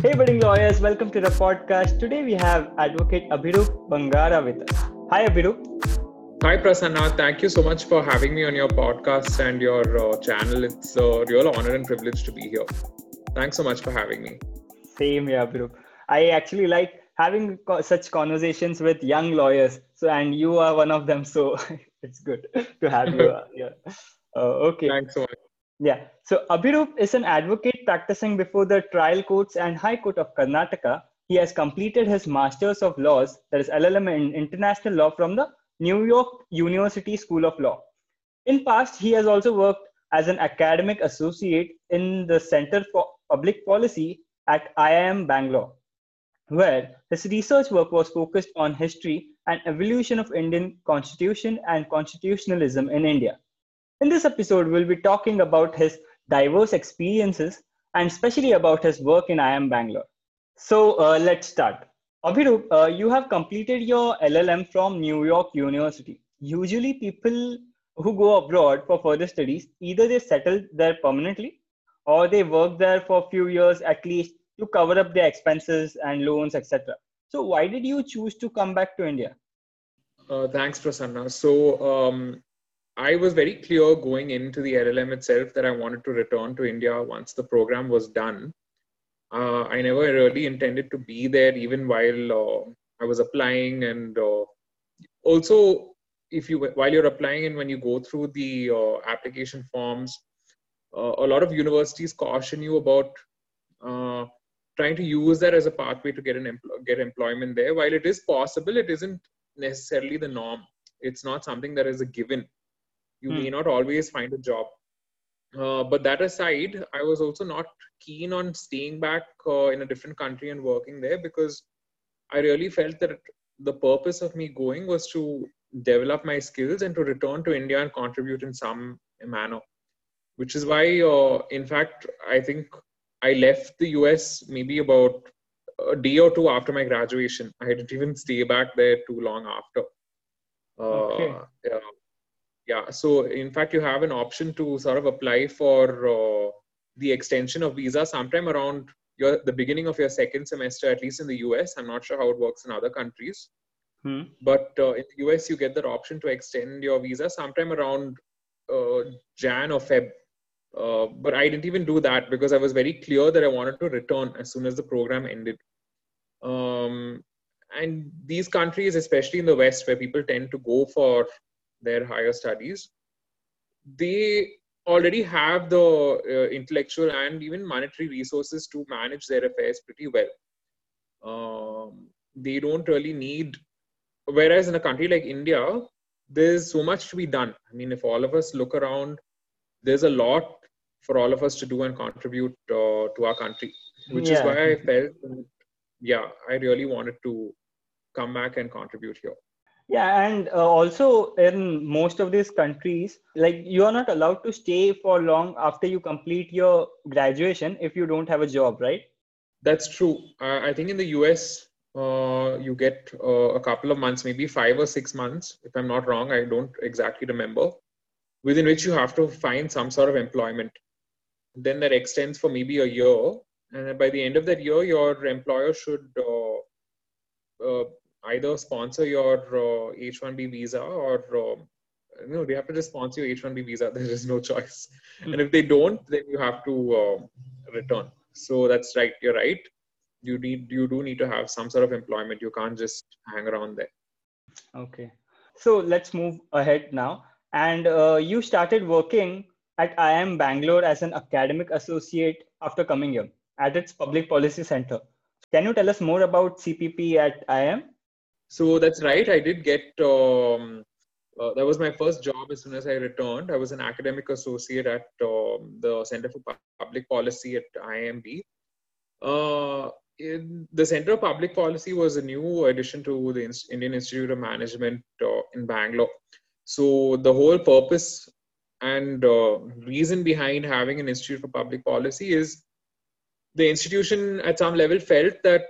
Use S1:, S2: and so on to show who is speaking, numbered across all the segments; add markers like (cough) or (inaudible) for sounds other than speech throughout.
S1: Hey, budding lawyers, welcome to the podcast. Today we have Advocate Abhirup Bangara with us. Hi, Abhirup.
S2: Hi, Prasanna. Thank you so much for having me on your podcast and your uh, channel. It's a real honor and privilege to be here. Thanks so much for having me.
S1: Same here, Abhirup. I actually like having co- such conversations with young lawyers. So, and you are one of them. So, (laughs) it's good to have you (laughs) here. Uh, okay.
S2: Thanks so much.
S1: Yeah. So Abhirup is an advocate practicing before the trial courts and High Court of Karnataka. He has completed his Masters of Laws, that is LLM in International Law from the New York University School of Law. In past, he has also worked as an academic associate in the Center for Public Policy at IIM Bangalore, where his research work was focused on history and evolution of Indian constitution and constitutionalism in India. In this episode, we'll be talking about his diverse experiences and especially about his work in IIM Bangalore. So uh, let's start. Abhirup, uh, you have completed your LLM from New York University. Usually, people who go abroad for further studies either they settle there permanently or they work there for a few years at least to cover up their expenses and loans, etc. So, why did you choose to come back to India?
S2: Uh, thanks, Prasanna. So, um, I was very clear going into the LLM itself that I wanted to return to India once the program was done. Uh, I never really intended to be there even while uh, I was applying, and uh, also if you while you're applying and when you go through the uh, application forms, uh, a lot of universities caution you about uh, trying to use that as a pathway to get an empl- get employment there. While it is possible, it isn't necessarily the norm. It's not something that is a given you hmm. may not always find a job. Uh, but that aside i was also not keen on staying back uh, in a different country and working there because i really felt that the purpose of me going was to develop my skills and to return to india and contribute in some manner. Which is why uh, in fact i think i left the us maybe about a day or two after my graduation. I didn't even stay back there too long after.
S1: Okay.
S2: yeah yeah so in fact you have an option to sort of apply for uh, the extension of visa sometime around your the beginning of your second semester at least in the us i'm not sure how it works in other countries.
S1: Hmm.
S2: but uh, in the us you get that option to extend your visa sometime around uh, jan or feb. Uh, but i didn't even do that because i was very clear that i wanted to return as soon as the program ended. Um, and these countries especially in the west where people tend to go for their higher studies, they already have the uh, intellectual and even monetary resources to manage their affairs pretty well. Um, they don't really need, whereas in a country like India, there's so much to be done. I mean, if all of us look around, there's a lot for all of us to do and contribute uh, to our country, which yeah. is why I felt, yeah, I really wanted to come back and contribute here
S1: yeah and uh, also in most of these countries like you are not allowed to stay for long after you complete your graduation if you don't have a job right?
S2: That's true. Uh, i think in the us uh, you get uh, a couple of months maybe five or six months if i'm not wrong i don't exactly remember within which you have to find some sort of employment. Then that extends for maybe a year and by the end of that year your employer should uh, uh, either sponsor your uh, H1B visa or uh, no, they have to just sponsor your H1B visa. (laughs) There is no choice. Mm-hmm. And if they don't, then you have to uh, return. So that's right. You're right. You need you do need to have some sort of employment. You can't just hang around there.
S1: Okay. So let's move ahead now. And uh, you started working at IIM Bangalore as an academic associate after coming here at its public policy center. Can you tell us more about CPP at IIM?
S2: So that's right. I did get. Um, uh, that was my first job as soon as I returned. I was an academic associate at um, the Center for Public Policy at IIMB. Uh, the Center of Public Policy was a new addition to the Indian Institute of Management uh, in Bangalore. So the whole purpose and uh, reason behind having an Institute for Public Policy is the institution at some level felt that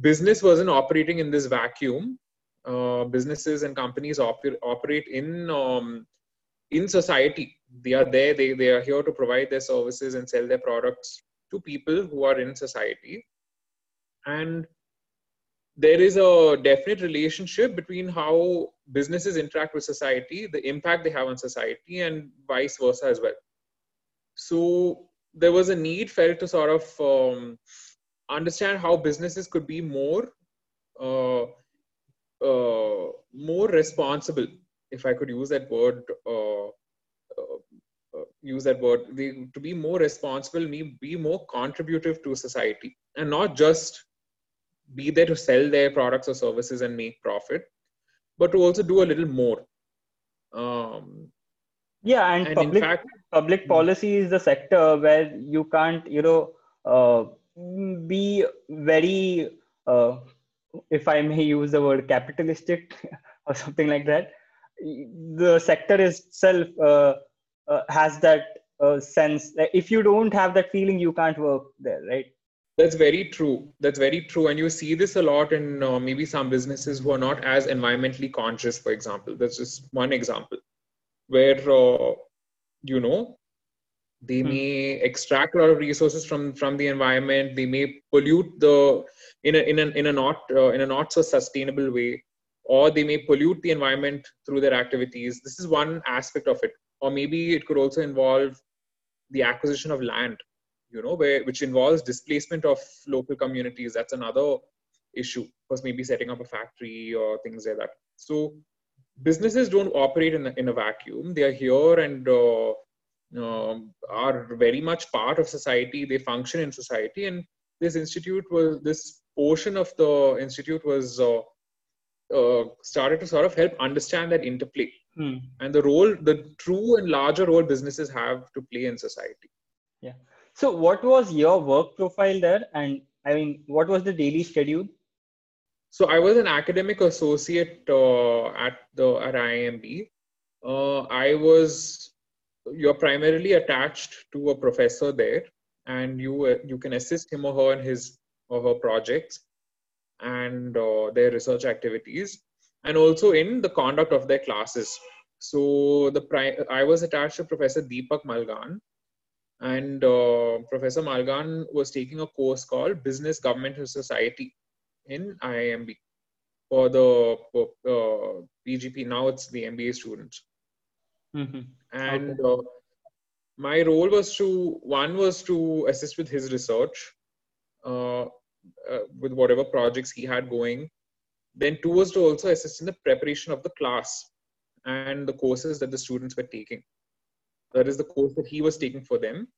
S2: business wasn't operating in this vacuum. Uh, businesses and companies oper- operate in um, in society. They are there. They they are here to provide their services and sell their products to people who are in society. and there is a definite relationship between how businesses interact with society, the impact they have on society, and vice versa as well. So there was a need felt to sort of um, understand how businesses could be more uh, uh, more responsible, if I could use that word. Uh, uh, uh use that word they, to be more responsible me be more contributive to society and not just be there to sell their products or services and make profit, but to also do a little more. Um,
S1: yeah, and, and public fact, public hmm. policy is the sector where you can't, you know, uh, be very, uh, if I may use the word capitalistic (laughs) or something like that. The sector itself uh, uh has that uh, sense. If you don't have that feeling, you can't work there, right?
S2: That's very true. That's very true. And you see this a lot in uh, maybe some businesses who are not as environmentally conscious, for example. That's just one example where, uh, you know, they hmm. may extract a lot of resources from, from the environment. They may pollute the in a, in a, in a not uh, in a not so sustainable way, or they may pollute the environment through their activities. This is one aspect of it. Or maybe it could also involve the acquisition of land you know, where which involves displacement of local communities. That's another issue. Because maybe setting up a factory or things like that. So businesses don't operate in a, in a vacuum. They are here and uh, are very much part of society. They function in society, and this institute was this portion of the institute was uh, uh started to sort of help understand that interplay hmm. and the role, the true and larger role businesses have to play in society.
S1: Yeah. So, what was your work profile there? And I mean, what was the daily schedule?
S2: So, I was an academic associate uh, at the at IIMB. Uh, I was you're primarily attached to a professor there, and you uh, you can assist him or her in his or her projects and uh, their research activities, and also in the conduct of their classes. So the I was attached to Professor Deepak Malghan, and uh, Professor Malghan was taking a course called Business, Government, and Society in IIMB for the uh, PGP. Now it's the MBA students. Mm-hmm. And okay. uh, my role was to one was to assist with his research, uh, uh, with whatever projects he had going. Then two was to also assist in the preparation of the class and the courses that the students were taking that is the course that he was taking for them.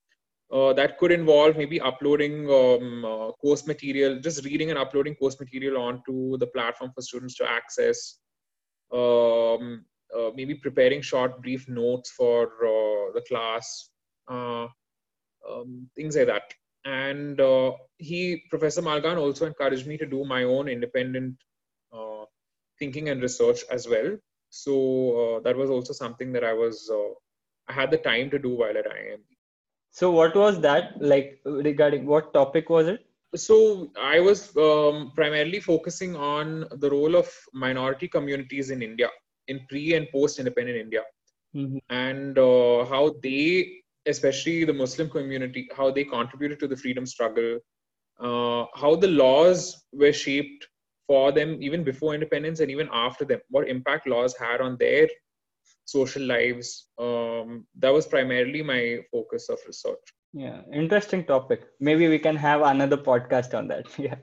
S2: Uh, that could involve maybe uploading um, uh, course material, just reading and uploading course material onto the platform for students to access. Um, uh, maybe preparing short, brief notes for uh, the class, uh, um, things like that. And uh, he, Professor Malghan, also encouraged me to do my own independent thinking and research as well. So that was also something that I was I had the time to do while at IIMB.
S1: So what was that like regarding what topic was it?
S2: So I was um, primarily focusing on the role of minority communities in India in pre and post independent India mm-hmm. and uh, how they especially the Muslim community, how they contributed to the freedom struggle, uh, how the laws were shaped for them even before independence and even after them, what impact laws had on their social lives. Um, that was primarily my focus of research.
S1: Yeah, interesting topic. Maybe we can have another podcast on that. (laughs) yeah.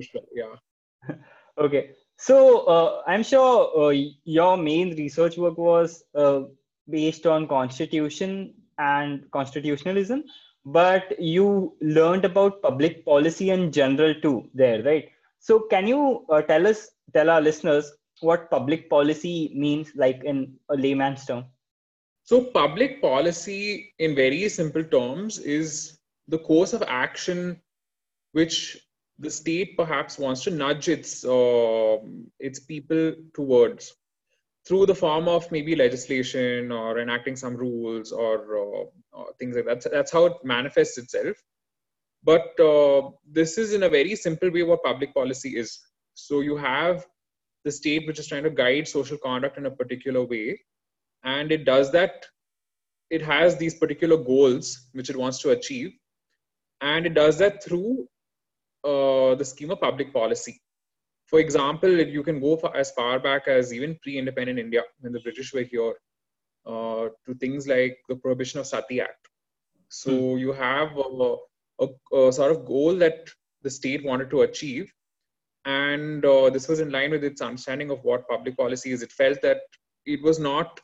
S2: Sure, yeah. (laughs)
S1: okay. So uh, I'm sure uh, your main research work was uh, based on constitution and constitutionalism, but you learned about public policy in general too there, right? So can you uh, tell us, tell our listeners what public policy means, like in a layman's term?
S2: So, public policy, in very simple terms, is the course of action which the state perhaps wants to nudge its uh, its people towards through the form of maybe legislation or enacting some rules or, uh, things like that. That's how it manifests itself. But uh, this is in a very simple way what public policy is. So you have the state which is trying to guide social conduct in a particular way and it does that it has these particular goals which it wants to achieve and it does that through uh, the scheme of public policy. For example, you can go as far back as even pre-independent India, when the British were here, uh, to things like the Prohibition of Sati Act. So hmm. you have a, a, a, sort of goal that the state wanted to achieve, and uh, this was in line with its understanding of what public policy is. It felt that it was not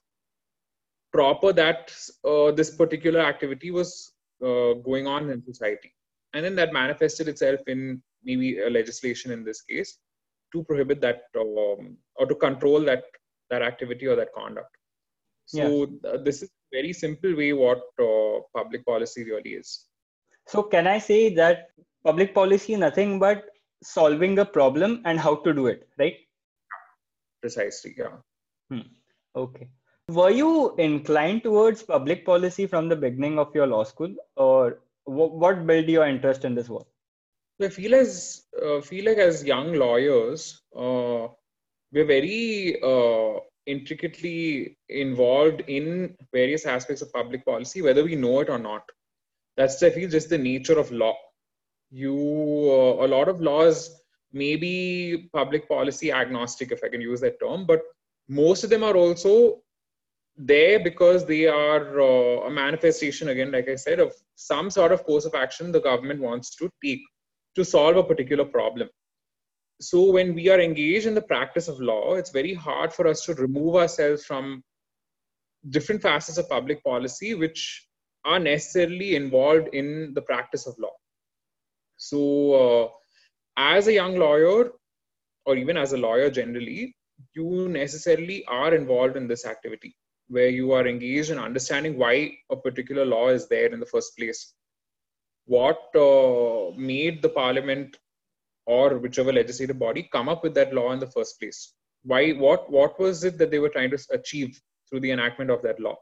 S2: proper that uh, this particular activity was uh, going on in society and then that manifested itself in maybe a legislation in this case to prohibit that um, or to control that that activity or that conduct. So yeah. uh, this is a very simple way what uh, public policy really is.
S1: So can i say that public policy nothing but solving a problem and how to do it right?
S2: Precisely yeah.
S1: Hmm. okay. Were you inclined towards public policy from the beginning of your law school, or what built your interest in this work?
S2: I feel as uh, feel like as young lawyers, uh, we're very uh, intricately involved in various aspects of public policy, whether we know it or not. That's I feel just the nature of law. You uh, a lot of laws may be public policy agnostic, if I can use that term, but most of them are also there because they are uh, a manifestation again like i said of some sort of course of action the government wants to take to solve a particular problem. So when we are engaged in the practice of law it's very hard for us to remove ourselves from different facets of public policy which are necessarily involved in the practice of law. So uh, as a young lawyer or even as a lawyer generally you necessarily are involved in this activity where you are engaged in understanding why a particular law is there in the first place. What uh, made the parliament or whichever legislative body come up with that law in the first place? Why? What? What was it that they were trying to achieve through the enactment of that law?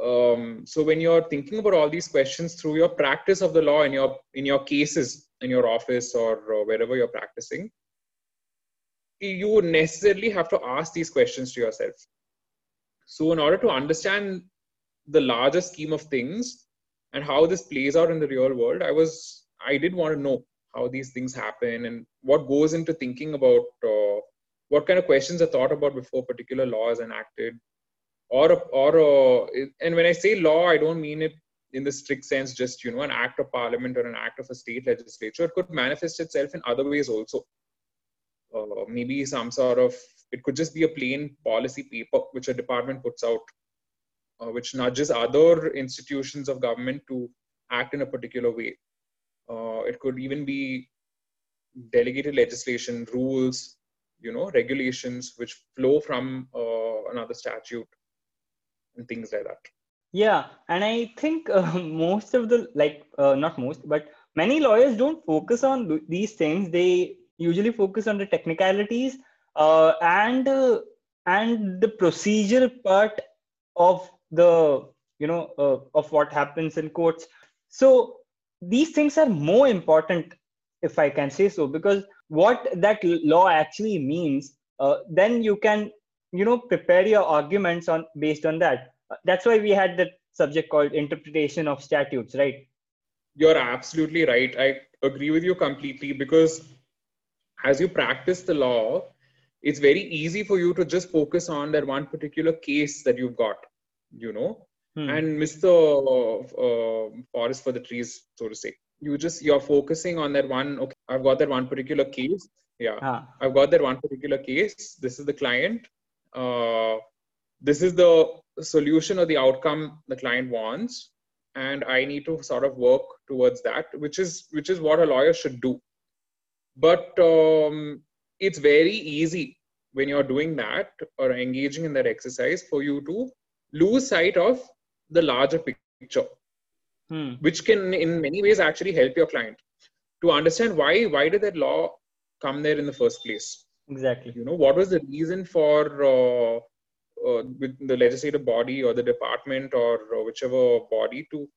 S2: Um, so when you're thinking about all these questions through your practice of the law in your in your cases in your office or, or wherever you're practicing, you would necessarily have to ask these questions to yourself so, in order to understand the larger scheme of things and how this plays out in the real world, I was I did want to know how these things happen and what goes into thinking about uh, what kind of questions are thought about before particular law is enacted, or or uh, and when I say law, I don't mean it in the strict sense just you know an act of parliament or an act of a state legislature. It could manifest itself in other ways also. Uh, maybe some sort of it could just be a plain policy paper which a department puts out, uh, which nudges other institutions of government to act in a particular way. Uh, it could even be delegated legislation, rules, you know, regulations which flow from uh, another statute and things like that.
S1: Yeah, and I think uh, (laughs) most of the like uh, not most, but many lawyers don't focus on these things. They usually focus on the technicalities uh, and uh, and the procedural part of the you know uh, of what happens in courts. So these things are more important if i can say so because what that law actually means uh, then you can you know prepare your arguments on based on that. That's why we had the subject called interpretation of statutes right?
S2: You're absolutely right. I agree with you completely because as you practice the law it's very easy for you to just focus on that one particular case that you've got, you know, hmm. and miss the uh, forest for the trees, so to say. You just you're focusing on that one. Okay, I've got that one particular case. Yeah, ah. I've got that one particular case. This is the client. Uh, this is the solution or the outcome the client wants, and I need to sort of work towards that, which is which is what a lawyer should do. But um, it's very easy when you're doing that or engaging in that exercise for you to lose sight of the larger picture hmm. which can in many ways actually help your client to understand why why did that law come there in the first place?
S1: Exactly.
S2: You know what was the reason for uh, uh, with the legislative body or the department or, or whichever body to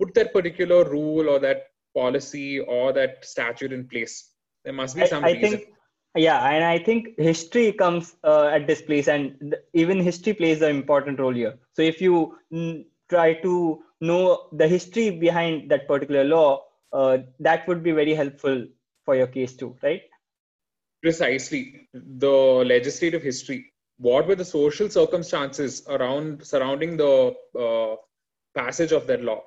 S2: put that particular rule or that policy or that statute in place? There must be some I, I reason. think
S1: yeah and i think history comes uh, at this place and th- even history plays an important role here so if you n- try to know the history behind that particular law uh, that would be very helpful for your case too, right?
S2: Precisely. The legislative history. What were the social circumstances around surrounding the uh, passage of that law?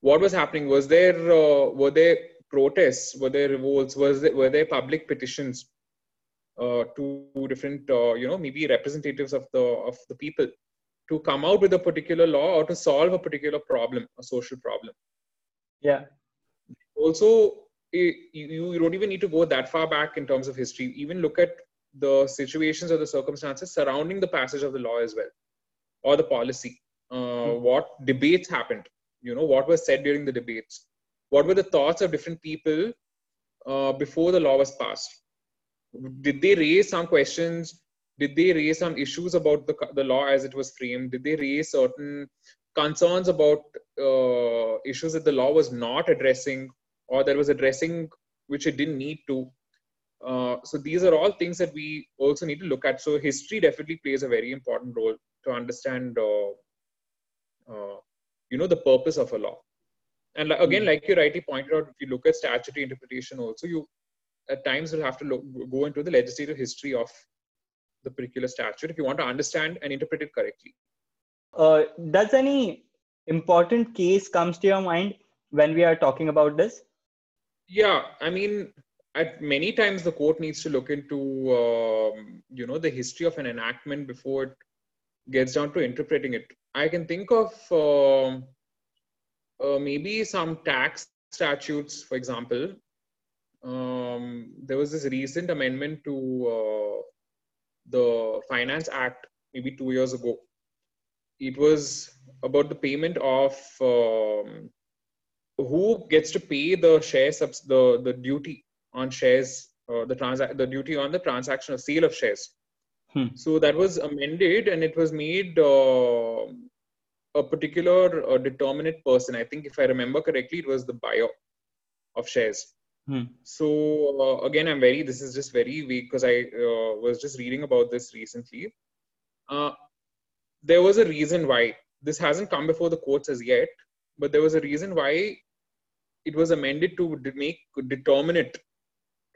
S2: What was happening? Was there uh, were there protests? Were there revolts? Was there, were there public petitions to different uh, you know maybe representatives of the of the people to come out with a particular law or to solve a particular problem, a social problem?
S1: Yeah.
S2: Also, you, you don't even need to go that far back in terms of history. Even look at the situations or the circumstances surrounding the passage of the law as well, or the policy. Uh, mm-hmm. What debates happened? You know, what was said during the debates? What were the thoughts of different people uh, before the law was passed? Did they raise some questions? Did they raise some issues about the, the law as it was framed? Did they raise certain concerns about uh, issues that the law was not addressing or there was addressing which it didn't need to. Uh, so these are all things that we also need to look at. So history definitely plays a very important role to understand, uh, uh, you know, the purpose of a law. And again, hmm. like you rightly pointed out, if you look at statutory interpretation, also you at times we'll have to look, go into the legislative history of the particular statute if you want to understand and interpret it correctly.
S1: Uh, does any important case comes to your mind when we are talking about this?
S2: Yeah, I mean, at many times the court needs to look into, um, you know, the history of an enactment before it gets down to interpreting it. I can think of uh, uh, maybe some tax statutes, for example. Um, there was this recent amendment to uh, the Finance Act maybe two years ago. It was about the payment of um, who gets to pay the share subs the the duty on shares uh, the transact the duty on the transaction of sale of shares hmm. so that was amended and it was made uh, a particular uh, determinate person i think if i remember correctly it was the buyer of shares hmm. so uh, again i'm very this is just very weak because i uh, was just reading about this recently. Uh, there was a reason why this hasn't come before the courts as yet but there was a reason why it was amended to make determinate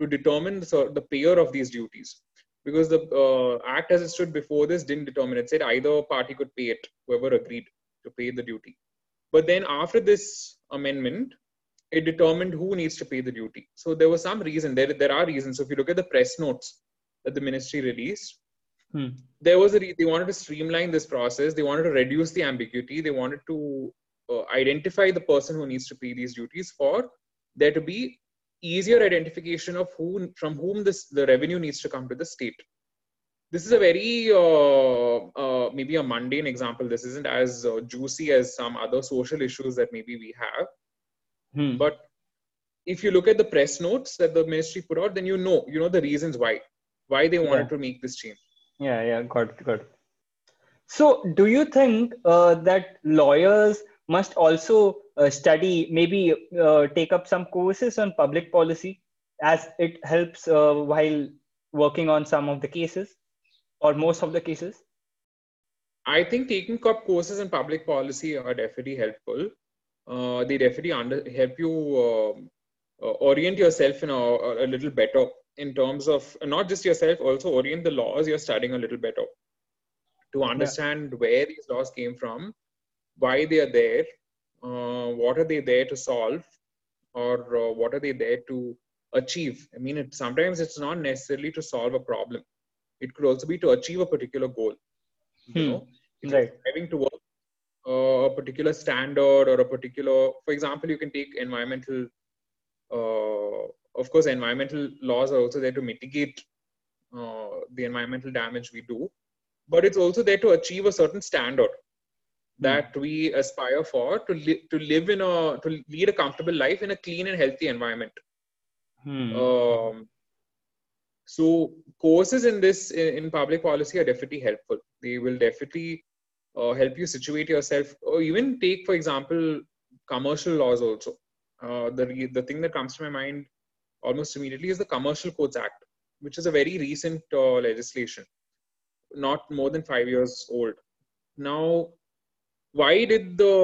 S2: to determine the, the payer of these duties. Because the uh, act as it stood before this didn't determine it said either party could pay it whoever agreed to pay the duty. But then after this amendment it determined who needs to pay the duty. So there was some reason there, there are reasons. So if you look at the press notes that the ministry released hmm. there was a re- they wanted to streamline this process. They wanted to reduce the ambiguity. They wanted to uh, identify the person who needs to pay these duties for there to be easier identification of who from whom this the revenue needs to come to the state. This is a very uh, uh, maybe a mundane example. This isn't as uh, juicy as some other social issues that maybe we have hmm. but if you look at the press notes that the ministry put out then you know you know the reasons why why they wanted yeah. to make this change
S1: yeah yeah got it, got it. so do you think uh, that lawyers must also uh, study, maybe uh, take up some courses on public policy as it helps uh, while working on some of the cases or most of the cases?
S2: I think taking up courses in public policy are definitely helpful. Uh, they definitely under, help you um, uh, orient yourself in a, a, little better in terms of not just yourself, also orient the laws you're studying a little better to understand yeah. where these laws came from why they are there, uh, what are they there to solve, or uh, what are they there to achieve. I mean, it, sometimes it's not necessarily to solve a problem. It could also be to achieve a particular goal. You hmm. know, if right. having to work uh, a particular standard or a particular, for example, you can take environmental. Uh, of course, environmental laws are also there to mitigate uh, the environmental damage we do, but it's also there to achieve a certain standard that we aspire for to, li- to live in a to lead a comfortable life in a clean and healthy environment hmm. um, so courses in this in, in, public policy are definitely helpful they will definitely uh, help you situate yourself or even take for example commercial laws also uh, the the thing that comes to my mind almost immediately is the commercial courts act which is a very recent uh, legislation not more than 5 years old now why did the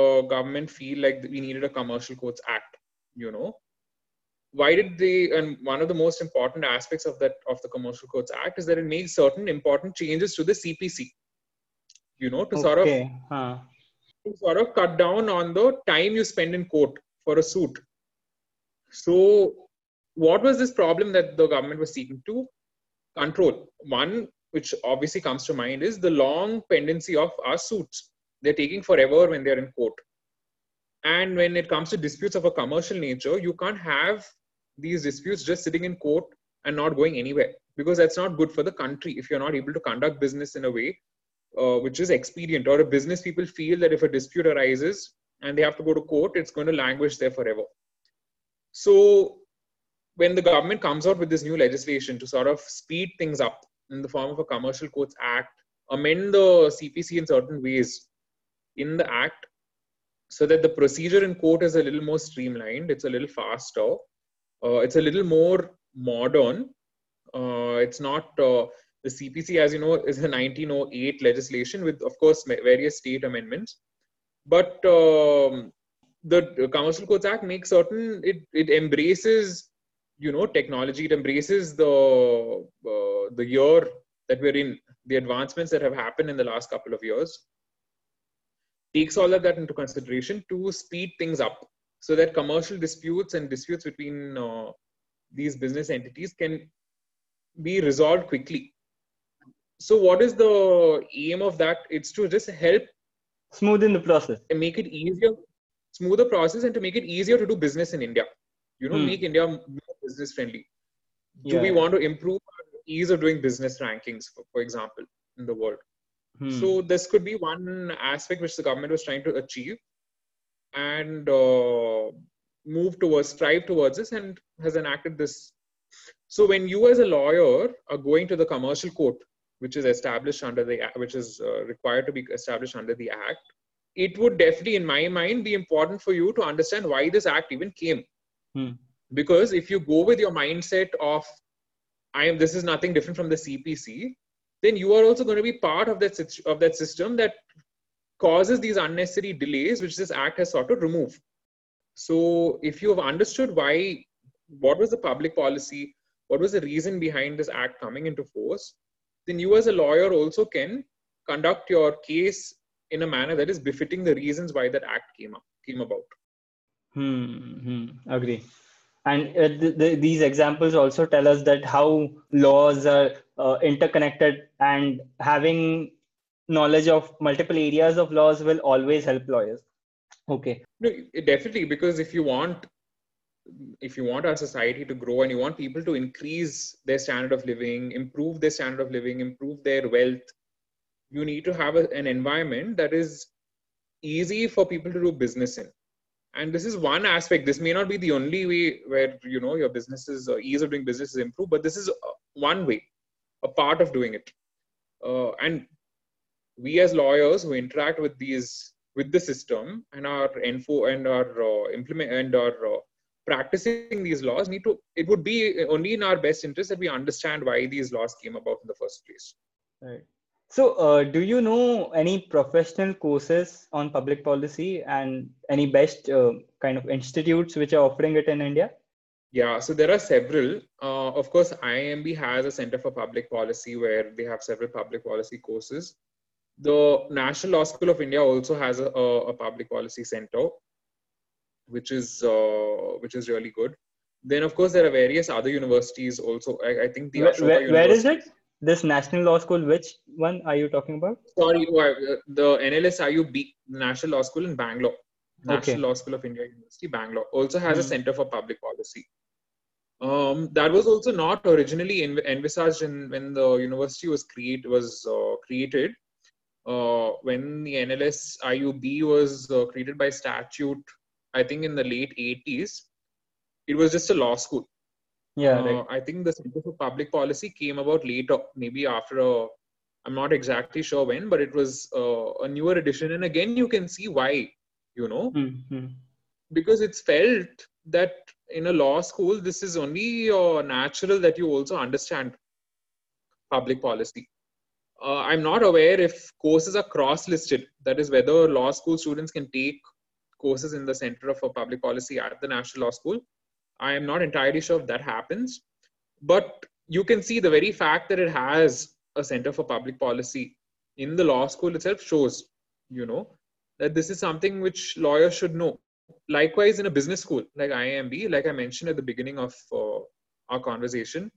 S2: uh, government feel like we needed a commercial courts act you know, why did they? And one of the most important aspects of that of the Commercial Courts Act is that it makes certain important changes to the CPC. You know, to
S1: okay.
S2: sort of
S1: Huh.
S2: to sort of cut down on the time you spend in court for a suit. So, what was this problem that the government was seeking to control? One, which obviously comes to mind, is the long pendency of our suits. They're taking forever when they're in court. And when it comes to disputes of a commercial nature, you can't have these disputes just sitting in court and not going anywhere because that's not good for the country if you're not able to conduct business in a way uh, which is expedient or a business people feel that if a dispute arises and they have to go to court it's going to languish there forever. So when the government comes out with this new legislation to sort of speed things up in the form of a commercial courts act amend the cpc in certain ways in the act so that the procedure in court is a little more streamlined it's a little faster uh, it's a little more modern uh, it's not uh, the CPC, as you know, is a 1908 legislation with, of course, various state amendments. But um, the Commercial Courts Act makes certain it it embraces, you know, technology. It embraces the uh, the year that we're in, the advancements that have happened in the last couple of years. Takes all of that into consideration to speed things up, so that commercial disputes and disputes between uh, these business entities can be resolved quickly so what is the aim of that it's to just help
S1: Smoothen the process.
S2: and make it easier smooth the process and to make it easier to do business in india you know
S1: Hmm.
S2: make india more business friendly do
S1: Yeah.
S2: we want to improve our ease of doing business rankings for, for example in the world
S1: Hmm.
S2: so this could be one aspect which the government was trying to achieve and uh, move towards strive towards this and has enacted this so when you as a lawyer are going to the commercial court which is established under the Act- which is uh, required to be established under the act it would definitely in my mind be important for you to understand why this act even came
S1: Hmm.
S2: because if you go with your mindset of i am this is nothing different from the cpc then you are also going to be part of that of that system that causes these unnecessary delays which this act has sought to remove so if you have understood why what was the public policy what was the reason behind this act coming into force then you as a lawyer also can conduct your case in a manner that is befitting the reasons why that act came up came about
S1: Hmm, hmm, agree. And uh, th- th- these examples also tell us that how laws are uh, interconnected and having knowledge of multiple areas of laws will always help lawyers. Okay.
S2: No, definitely, because if you want, if you want our society to grow and you want people to increase their standard of living, improve their standard of living, improve their wealth, you need to have a, an environment that is easy for people to do business in. And this is one aspect. This may not be the only way where you know your businesses or ease of doing business is improved, but this is uh, one way, a part of doing it. Uh, and we as lawyers who interact with these with the system and our info and our uh, implement and our uh, practicing these laws need to it would be only in our best interest that we understand why these laws came about in the first place
S1: Right. So, uh, do you know any professional courses on public policy and any best uh, kind of institutes which are offering it in India?
S2: yeah so there are several uh, of course imb has a center for public policy where they have several public policy courses the national law school of india also has a, a, a public policy center which is uh, which is really good then of course there are various other universities also i, I think the
S1: Where, where, where is it? This National Law School, which one are you talking about?
S2: sorry, I- the NLSIUB, National Law School in Bangalore, National
S1: Okay.
S2: Law School of India University, Bangalore, also has a
S1: Hmm.
S2: Center for Public Policy. Um, that was also not originally env- envisaged in, when the university was create was uh, created. Uh, when the NLSIUB was uh, created by statute, I think in the late 80s, it was just a law school.
S1: Yeah,
S2: Uh,
S1: right.
S2: I think the Center for Public Policy came about later, maybe after a, I'm not exactly sure when, but it was uh, a newer edition. And again, you can see why, you know,
S1: Hmm, hmm.
S2: because it's felt that in a law school, this is only uh, natural that you also understand public policy. Uh, I'm not aware if courses are cross listed, that is, whether law school students can take courses in the Center for Public Policy at the National Law School. I am not entirely sure if that happens, but you can see the very fact that it has a Center for Public Policy in the law school itself shows, you know, that this is something which lawyers should know. Likewise, in a business school like IIMB, like I mentioned at the beginning of uh, our conversation,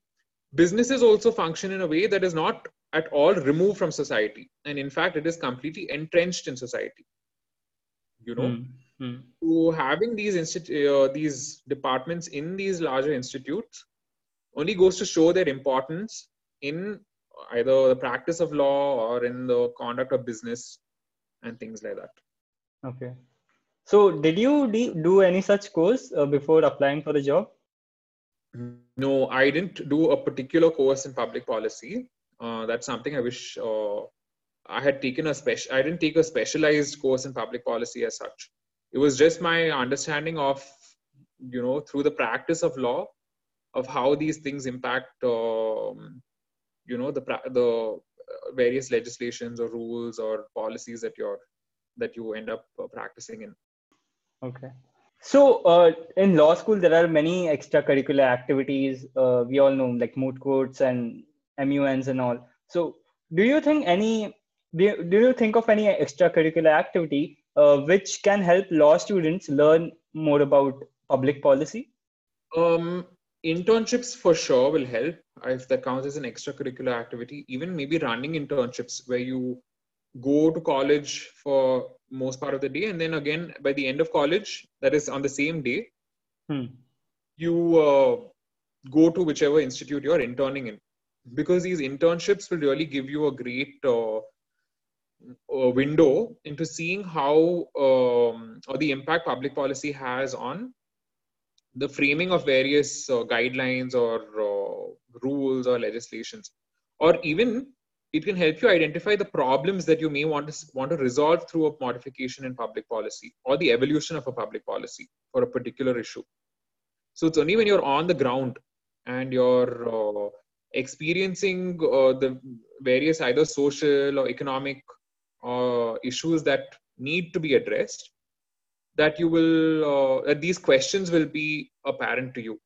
S2: businesses also function in a way that is not at all removed from society. And in fact, it is completely entrenched in society. You know, mm-hmm. so having these institu- uh, these departments in these larger institutes only goes to show their importance in either the practice of law or in the conduct of business and things like that.
S1: Okay. So, did you do any such course uh, before applying for the job?
S2: No, I didn't do a particular course in public policy. Uh, that's something I wish uh, I had taken a special. I didn't take a specialized course in public policy as such. It was just my understanding of, you know, through the practice of law, of how these things impact um, you know the the uh, various legislations or rules or policies that you're that you end up uh, practicing in.
S1: Okay. So uh, in law school there are many extracurricular activities uh, we all know like moot courts and muns and all. So do you think any do you, do you think of any extracurricular activity uh, which can help law students learn more about public policy?
S2: Um, internships for sure will help if that counts as an extracurricular activity. Even maybe running internships where you go to college for most part of the day and then again by the end of college that is on the same day hmm. you uh, go to whichever institute you're interning in. Because these internships will really give you a great uh, uh, window into seeing how um, or the impact public policy has on the framing of various uh, guidelines or uh, rules or legislations. Or even it can help you identify the problems that you may want to want to resolve through a modification in public policy or the evolution of a public policy for a particular issue. So it's only when you're on the ground and you're uh, experiencing uh, the various either social or economic uh, issues that need to be addressed that you will uh, that these questions will be apparent to you.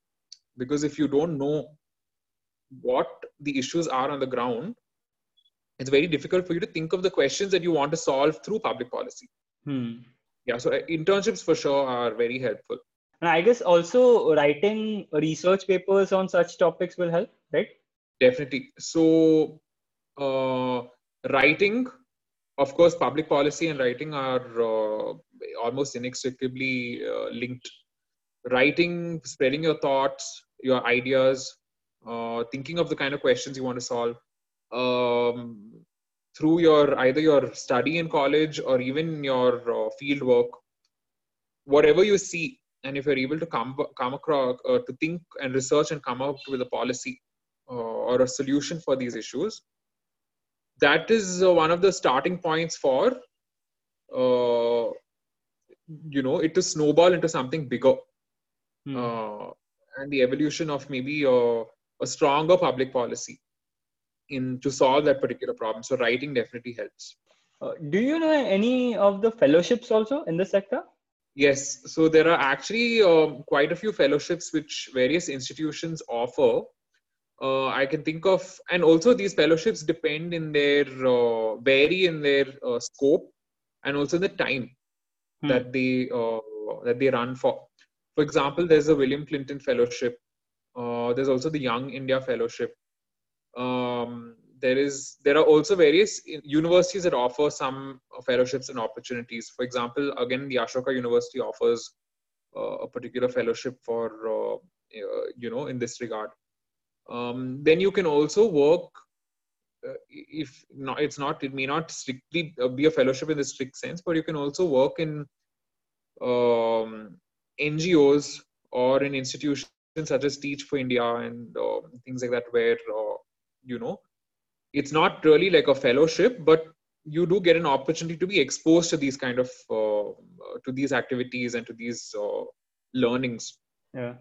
S2: Because if you don't know what the issues are on the ground it's very difficult for you to think of the questions that you want to solve through public policy. Hmm. yeah so uh, internships for sure are very helpful.
S1: And i guess also writing research papers on such topics will help right?
S2: Definitely. So uh, writing of course, public policy and writing are uh, almost inextricably uh, linked. Writing, spreading your thoughts, your ideas, uh, thinking of the kind of questions you want to solve um, through your either your study in college or even your uh, field work. Whatever you see, and if you're able to come come across uh, to think and research and come up with a policy uh, or a solution for these issues, that is uh, one of the starting points for uh, you know it to snowball into something bigger. Hmm. uh, and the evolution of maybe a, a, stronger public policy in to solve that particular problem. So writing definitely helps.
S1: Uh, do you know any of the fellowships also in the sector?
S2: Yes. So there are actually um, quite a few fellowships which various institutions offer uh, I can think of, and also these fellowships depend in their uh, vary in their uh, scope and also the time hmm. that they uh, that they run for. For example, there's a William Clinton Fellowship. Uh, there's also the Young India Fellowship. Um, there is there are also various universities that offer some fellowships and opportunities. For example, again, the Ashoka University offers uh, a particular fellowship for you know in this regard um, then you can also work uh, if not it's not it may not strictly uh, be a fellowship in the strict sense but you can also work in um, ngos or in institutions such as teach for india and uh, things like that where uh, you know it's not really like a fellowship but you do get an opportunity to be exposed to these kind of uh, to these activities and to these uh, learnings.
S1: Yeah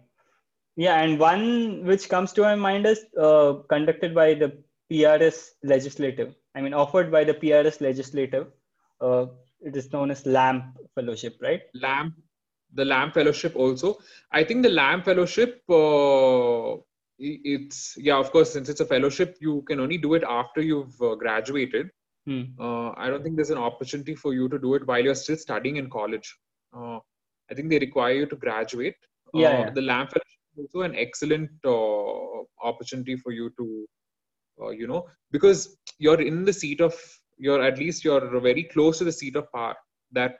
S1: yeah, and one which comes to my mind is uh, conducted by the PRS legislative. I mean, offered by the PRS legislative. Uh, it is known as LAMP Fellowship, right?
S2: LAMP, the LAMP Fellowship also. I think the LAMP Fellowship, uh, it's yeah, of course, since it's a fellowship, you can only do it after you've uh, graduated.
S1: Hmm.
S2: Uh, I don't think there's an opportunity for you to do it while you're still studying in college. Uh, I think they require you to graduate.
S1: Yeah, yeah.
S2: The LAMP Fellowship also an excellent uh, opportunity for you to, uh, you know, because you're in the seat of, you're at least you're very close to the seat of power that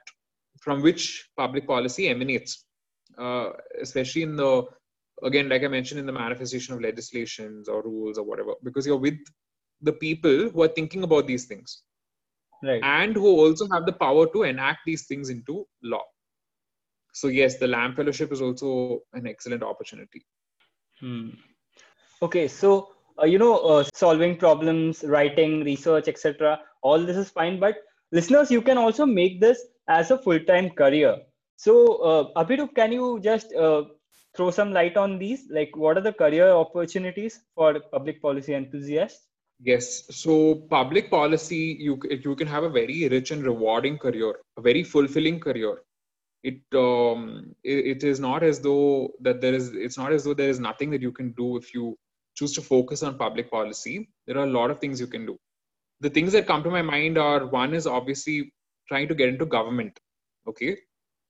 S2: from which public policy emanates, uh, especially in the, again, like I mentioned, in the manifestation of legislations or rules or whatever, because you're with the people who are thinking about these things
S1: Right.
S2: and who also have the power to enact these things into law. So yes, the LAMP Fellowship is also an excellent opportunity.
S1: Hmm. Okay, so uh, you know, uh, solving problems, writing, research, etc. All this is fine, but listeners, you can also make this as a full-time career. So, uh, Abhirup, can you just uh, throw some light on these? Like, what are the career opportunities for public policy enthusiasts?
S2: Yes. So public policy, you you can have a very rich and rewarding career, a very fulfilling career. It um it, it is not as though that there is it's not as though there is nothing that you can do if you choose to focus on public policy. There are a lot of things you can do. The things that come to my mind are one is obviously trying to get into government. Okay.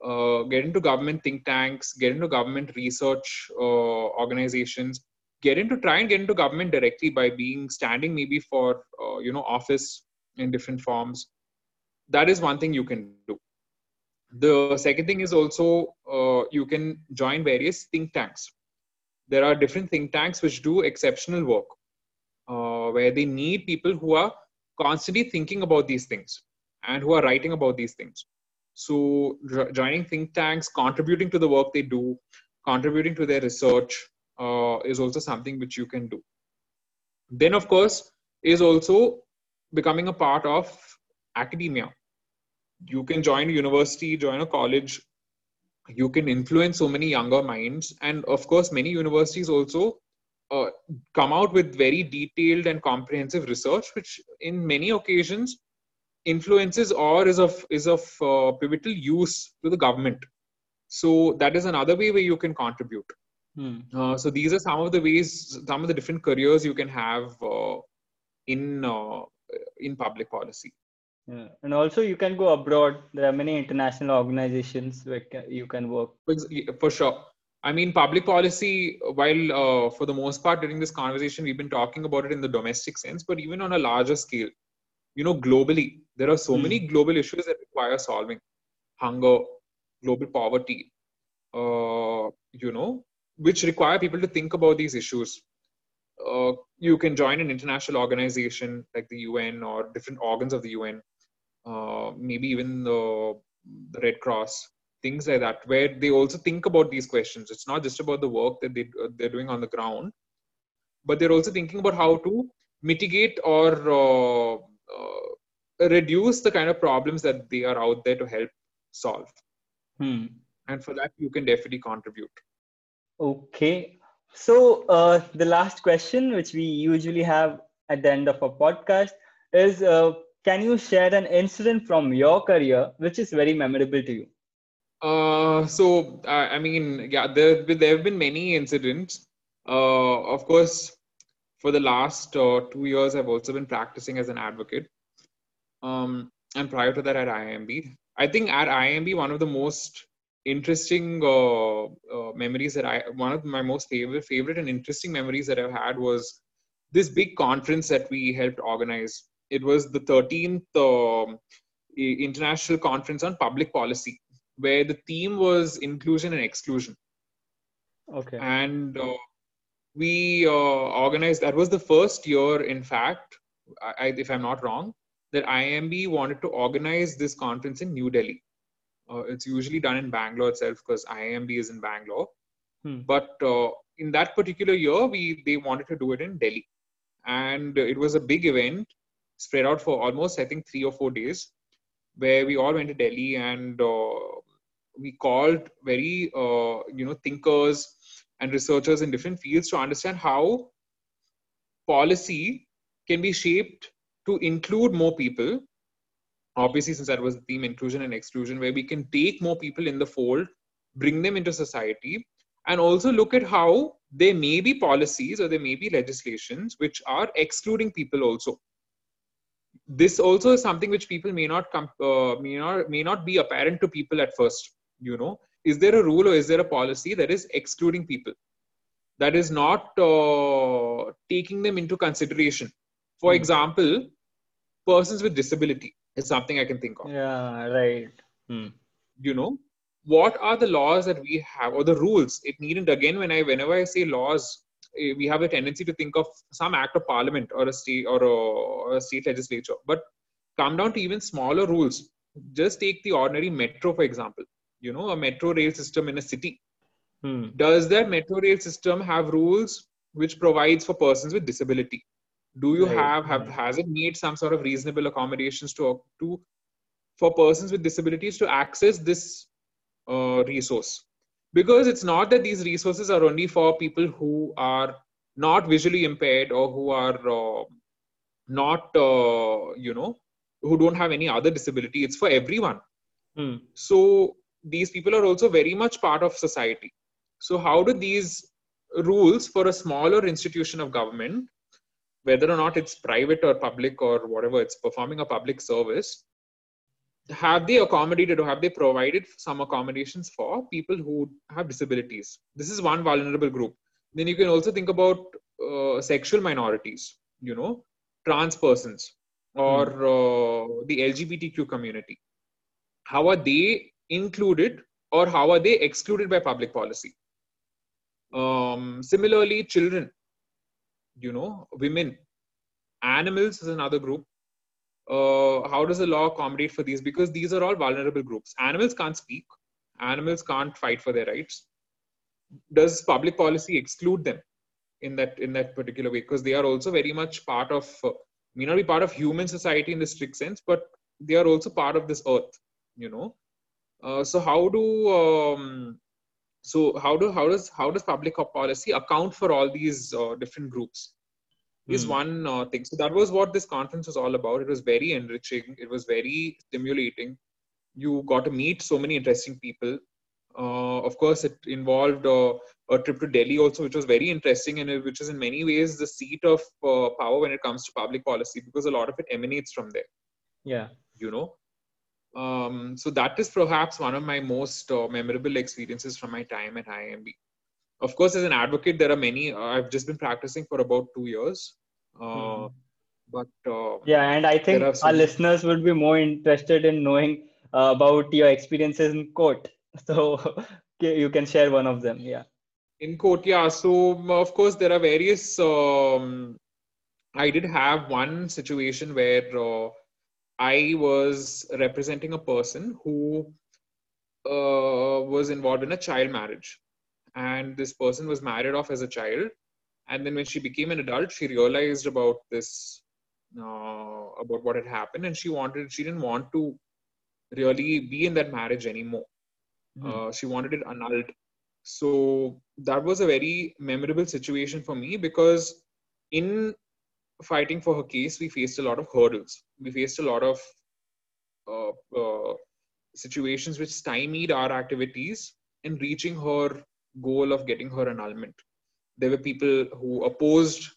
S2: Uh, get into government think tanks, get into government research uh, organizations, get into try and get into government directly by being standing maybe for uh, you know office in different forms that is one thing you can do the second thing is also uh, you can join various think tanks there are different think tanks which do exceptional work uh, where they need people who are constantly thinking about these things and who are writing about these things so joining think tanks contributing to the work they do contributing to their research uh, is also something which you can do. Then, of course, is also becoming a part of academia. You can join a university, join a college. You can influence so many younger minds, and of course, many universities also uh, come out with very detailed and comprehensive research, which in many occasions influences or is of is of uh, pivotal use to the government. So that is another way where you can contribute.
S1: Hmm.
S2: Uh, so these are some of the ways, some of the different careers you can have uh, in uh, in public policy.
S1: Yeah. And also, you can go abroad. There are many international organizations where you can work.
S2: For sure. I mean, public policy. While uh, for the most part during this conversation we've been talking about it in the domestic sense, but even on a larger scale, you know, globally there are so
S1: Hmm.
S2: many global issues that require solving: hunger, global poverty. Uh, you know, which require people to think about these issues. Uh, you can join an international organization like the UN or different organs of the UN, maybe even the, the Red Cross, things like that, where they also think about these questions. It's not just about the work that they, uh, they're doing on the ground, but they're also thinking about how to mitigate or uh, uh, reduce the kind of problems that they are out there to help solve.
S1: Hmm.
S2: And for that, you can definitely contribute.
S1: Okay. So uh, the last question, which we usually have at the end of a podcast, is uh, can you share an incident from your career which is very memorable to you?
S2: Uh, so uh, I mean, yeah, there there have been many incidents. Uh, of course, for the last uh, two years, I've also been practicing as an advocate. Um, and prior to that, at IIMB, I think at IIMB, one of the most interesting uh, uh, memories that I, one of my most favorite, favorite and interesting memories that I've had was this big conference that we helped organize. It was the 13th um, International Conference on Public Policy where the theme was inclusion and exclusion.
S1: Okay.
S2: and uh, we uh, organized that was the first year in fact I, I, if i'm not wrong that IIMB wanted to organize this conference in new delhi. Uh, it's usually done in bangalore itself because IIMB is in bangalore.
S1: Hmm.
S2: but uh, in that particular year we they wanted to do it in delhi. And it was a big event spread out for almost i think three or four days where we all went to delhi and uh, we called very uh, you know thinkers and researchers in different fields to understand how policy can be shaped to include more people. Obviously since that was the theme inclusion and exclusion where we can take more people in the fold bring them into society and also look at how there may be policies or there may be legislations which are excluding people also this also is something which people may not come uh, may not may not be apparent to people at first you know. Is there a rule or is there a policy that is excluding people? That is not uh, taking them into consideration. For mm. example persons with disability is something i can think of.
S1: Yeah right. Mm.
S2: you know what are the laws that we have or the rules? It needn't again when i whenever i say laws we have a tendency to think of some act of parliament or a state or a, or a state legislature but come down to even smaller rules just take the ordinary metro for example you know a metro rail system in a city
S1: hmm.
S2: does that metro rail system have rules which provides for persons with disability do you right. have have hmm. has it made some sort of reasonable accommodations to to for persons with disabilities to access this uh, resource because it's not that these resources are only for people who are not visually impaired or who are uh, not uh, you know who don't have any other disability. It's for everyone.
S1: Hmm.
S2: so these people are also very much part of society. So how do these rules for a smaller institution of government whether or not it's private or public or whatever it's performing a public service have they accommodated or have they provided some accommodations for people who have disabilities? This is one vulnerable group. Then you can also think about uh, sexual minorities you know trans persons or mm. uh, the lgbtq community. How are they included or how are they excluded by public policy? Um, similarly children you know women. Animals is another group uh, how does the law accommodate for these? Because these are all vulnerable groups. Animals can't speak. Animals can't fight for their rights. Does public policy exclude them in that in that particular way? Because they are also very much part of uh, may not be part of human society in the strict sense, but they are also part of this earth. You know. Uh, so how do um, so how do how does how does public policy account for all these uh, different groups? Is mm. one uh, thing. So that was what this conference was all about. It was very enriching. It was very stimulating. You got to meet so many interesting people. Uh, of course, it involved uh, a trip to Delhi also, which was very interesting and which is in many ways the seat of uh, power when it comes to public policy because a lot of it emanates from there.
S1: Yeah.
S2: You know. Um, so that is perhaps one of my most uh, memorable experiences from my time at IIMB of course as an advocate there are many uh, i've just been practicing for about two years. Uh, mm. but uh,
S1: yeah and i think some... our listeners would be more interested in knowing uh, about your experiences in court. (laughs) So (laughs) you can share one of them yeah.
S2: In court yeah so of course there are various um, i did have one situation where uh, i was representing a person who uh, was involved in a child marriage and this person was married off as a child. And then when she became an adult she realized about this uh, about what had happened. And she wanted she didn't want to really be in that marriage anymore. Mm. uh, she wanted it annulled so that was a very memorable situation for me because in fighting for her case we faced a lot of hurdles. We faced a lot of uh, uh situations which stymied our activities in reaching her goal of getting her annulment. There were people who opposed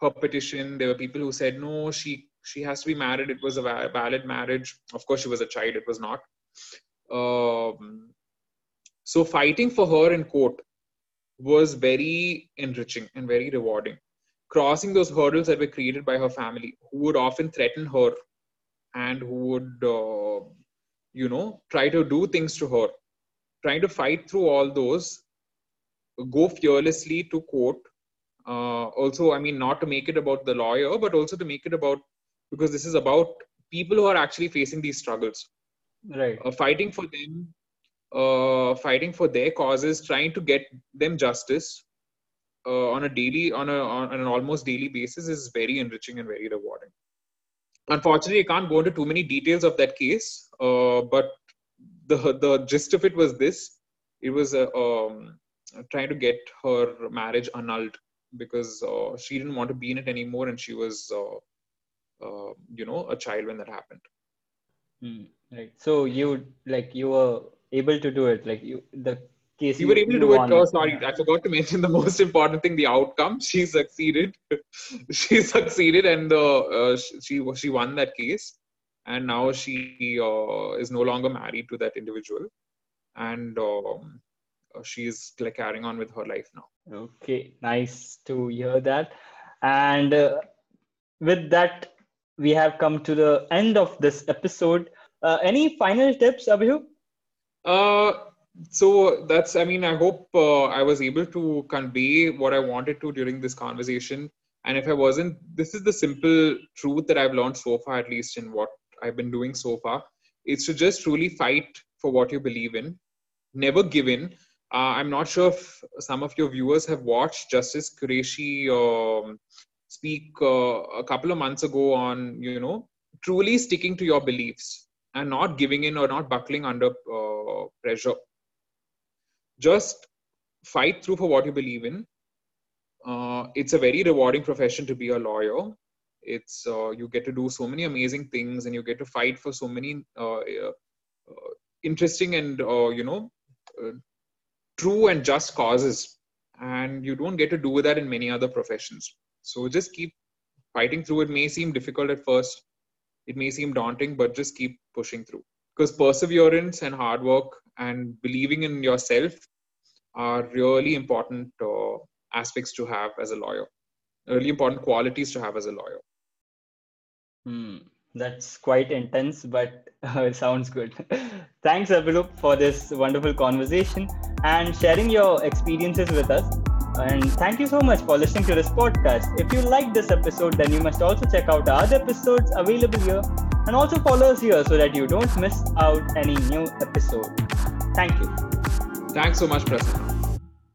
S2: her petition. There were people who said, no, she she has to be married. It was a valid marriage. Of course, she was a child. It was not. Um, so fighting for her in court was very enriching and very rewarding. Crossing those hurdles that were created by her family, who would often threaten her and who would, uh, you know, try to do things to her. Trying to fight through all those go fearlessly to court. Uh, also, I mean, not to make it about the lawyer, but also to make it about because this is about people who are actually facing these struggles,
S1: right?
S2: Uh, fighting for them, uh, fighting for their causes, trying to get them justice uh, on a daily, on a on an almost daily basis is very enriching and very rewarding. Unfortunately, I can't go into too many details of that case, uh, but the the gist of it was this: it was a um, trying to get her marriage annulled because uh, she didn't want to be in it anymore and she was uh, uh, you know a child when that happened
S1: Mm, right. So you like you were able to do it. Like you the case.
S2: You were able to do
S1: won.
S2: it. Oh, sorry, I forgot to mention the most important thing: the outcome. (laughs) She succeeded. (laughs) she succeeded, and the uh, she she won that case, and now she uh, is no longer married to that individual, and um, she's like carrying on with her life now.
S1: Okay, nice to hear that. And uh, with that, we have come to the end of this episode. Uh, any final tips, Abhirup?
S2: Uh, so that's, I mean, I hope uh, I was able to convey what I wanted to during this conversation. And if I wasn't, this is the simple truth that I've learned so far, at least in what I've been doing so far. It's to just truly fight for what you believe in, never give in. Uh, I'm not sure if some of your viewers have watched Justice Qureshi um, speak uh, a couple of months ago on, you know, truly sticking to your beliefs and not giving in or not buckling under uh, pressure. Just fight through for what you believe in. Uh, it's a very rewarding profession to be a lawyer. It's uh, you get to do so many amazing things, and you get to fight for so many uh, interesting and you know true and just causes. And you don't get to do that in many other professions. So just keep fighting through. It may seem difficult at first, it may seem daunting, but just keep pushing through. Because perseverance and hard work and believing in yourself are really important uh, aspects to have as a lawyer, really important qualities to have as a lawyer.
S1: Hmm. That's quite intense, but uh, (laughs) it sounds good. (laughs) Thanks, Abhirup, for this wonderful conversation and sharing your experiences with us. And thank you so much for listening to this podcast. If you liked this episode, then you must also check out our other episodes available here and also follow us here so that you don't miss out any new episode. Thank you.
S2: Thanks so much, Prasanna.